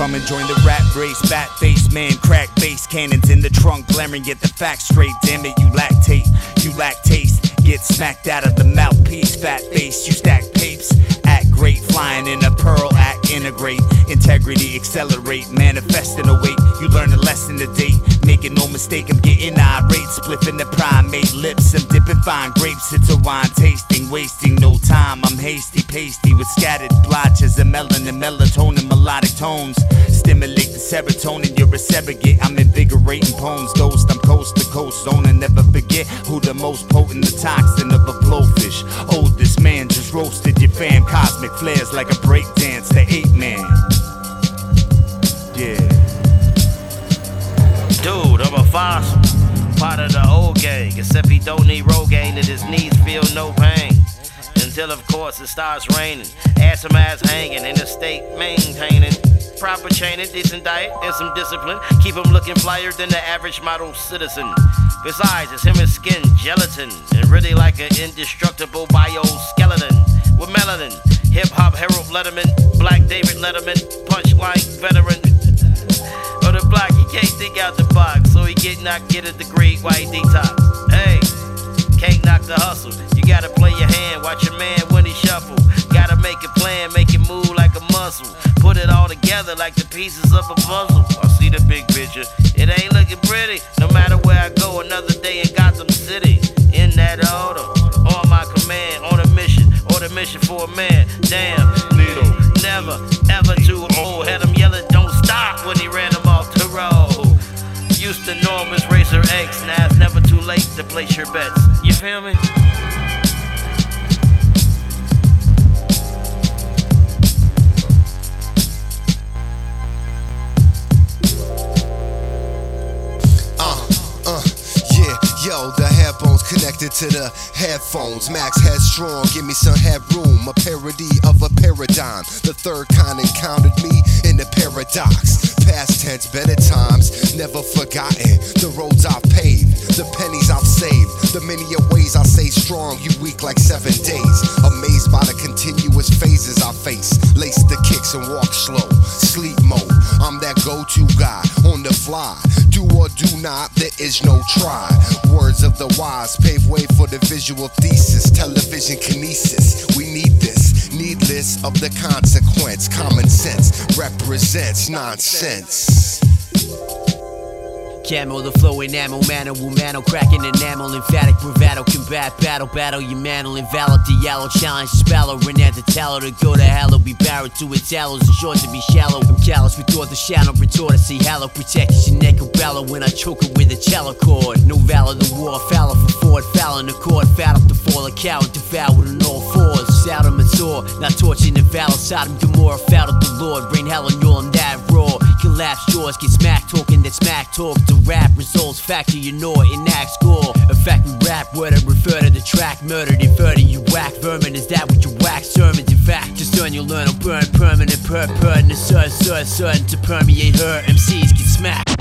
Come and join the rap race, fat face man, crack face cannons in the trunk, glaring, get the facts straight. Damn it, you lactate, you lack taste, get smacked out of the Fat face, you stack papes, act great, flying in a pearl act, integrate, integrity, accelerate, manifest in a weight. Lesson today, making no mistake, I'm getting irate, spliffing the primate lips, I'm dipping fine grapes, a wine tasting, wasting no time. I'm hasty, pasty with scattered blotches of melanin, melatonin, melodic tones. Stimulate the serotonin, you're a surrogate. I'm invigorating poems, ghost. I'm coast to coast, zone never forget who the most potent, the toxin of a blowfish. Oldest man just roasted your fam, cosmic flares like a breakdance to eight man. Fossil. Part of the old gang. Except he don't need Rogaine and his knees feel no pain. Until, of course, it starts raining. Ass some ass hanging in a state maintaining. Proper training, decent diet, and some discipline. Keep him looking flyer than the average model citizen. Besides, it's him and skin gelatin. And really like an indestructible bioskeleton. With melanin, hip hop Harold Letterman, Black David Letterman, punchline veteran. Or the block, he can't think out the box, so he get knocked, get a degree white detox. Hey, can't knock the hustle. You gotta play your hand, watch your man when he shuffle. Gotta make a plan, make it move like a muscle. Put it all together like the pieces of a puzzle. I see the big picture. It ain't looking pretty. No matter where I go, another day in Gotham City. In that order, on my command, on a mission, on a mission for a man. Damn, needle, never, ever too old. To place your bets. You feel me? Uh, uh, yeah, yo, the headphones connected to the headphones. Max headstrong, give me some headroom. A parody of a paradigm. The third kind encountered me in the paradox. Past tense, better times, never forgotten. The roads the many ways I stay strong. You weak like seven days. Amazed by the continuous phases I face. Lace the kicks and walk slow. Sleep mode. I'm that go-to guy on the fly. Do or do not, there is no try. Words of the wise pave way for the visual thesis. Television kinesis. We need this. Needless of the consequence. Common sense represents nonsense. Camo, the flow, enamel, manner, womano, cracking enamel, emphatic, bravado, combat, battle, battle, your mantle, invalid, the yellow, challenge, spallow, renant, the tallow, to go to hell, be barrel to its tallows, and short to be shallow, I'm callous, restore the shadow, retort, I see hallow, protect your neck, a bellow, when I choke it with a cello cord, no valor, the war, fallow for Ford, foul in the court, fat up the fall, a coward, devoured on all fours, out of mature, not torching the valor, Sodom, Gomorrah, foul of the Lord, brain hell and you'll on that raw, collapse jaws, get smack talking, that smack talk, to rap results, factor you know it, enact score. Effect we rap, word I refer to the track, murdered, inferred you whack vermin. Is that what you whack? Sermons, in fact, just learn you'll learn, I'll burn permanent, per pertinent, certain, certain, certain to permeate her. MCs get smacked.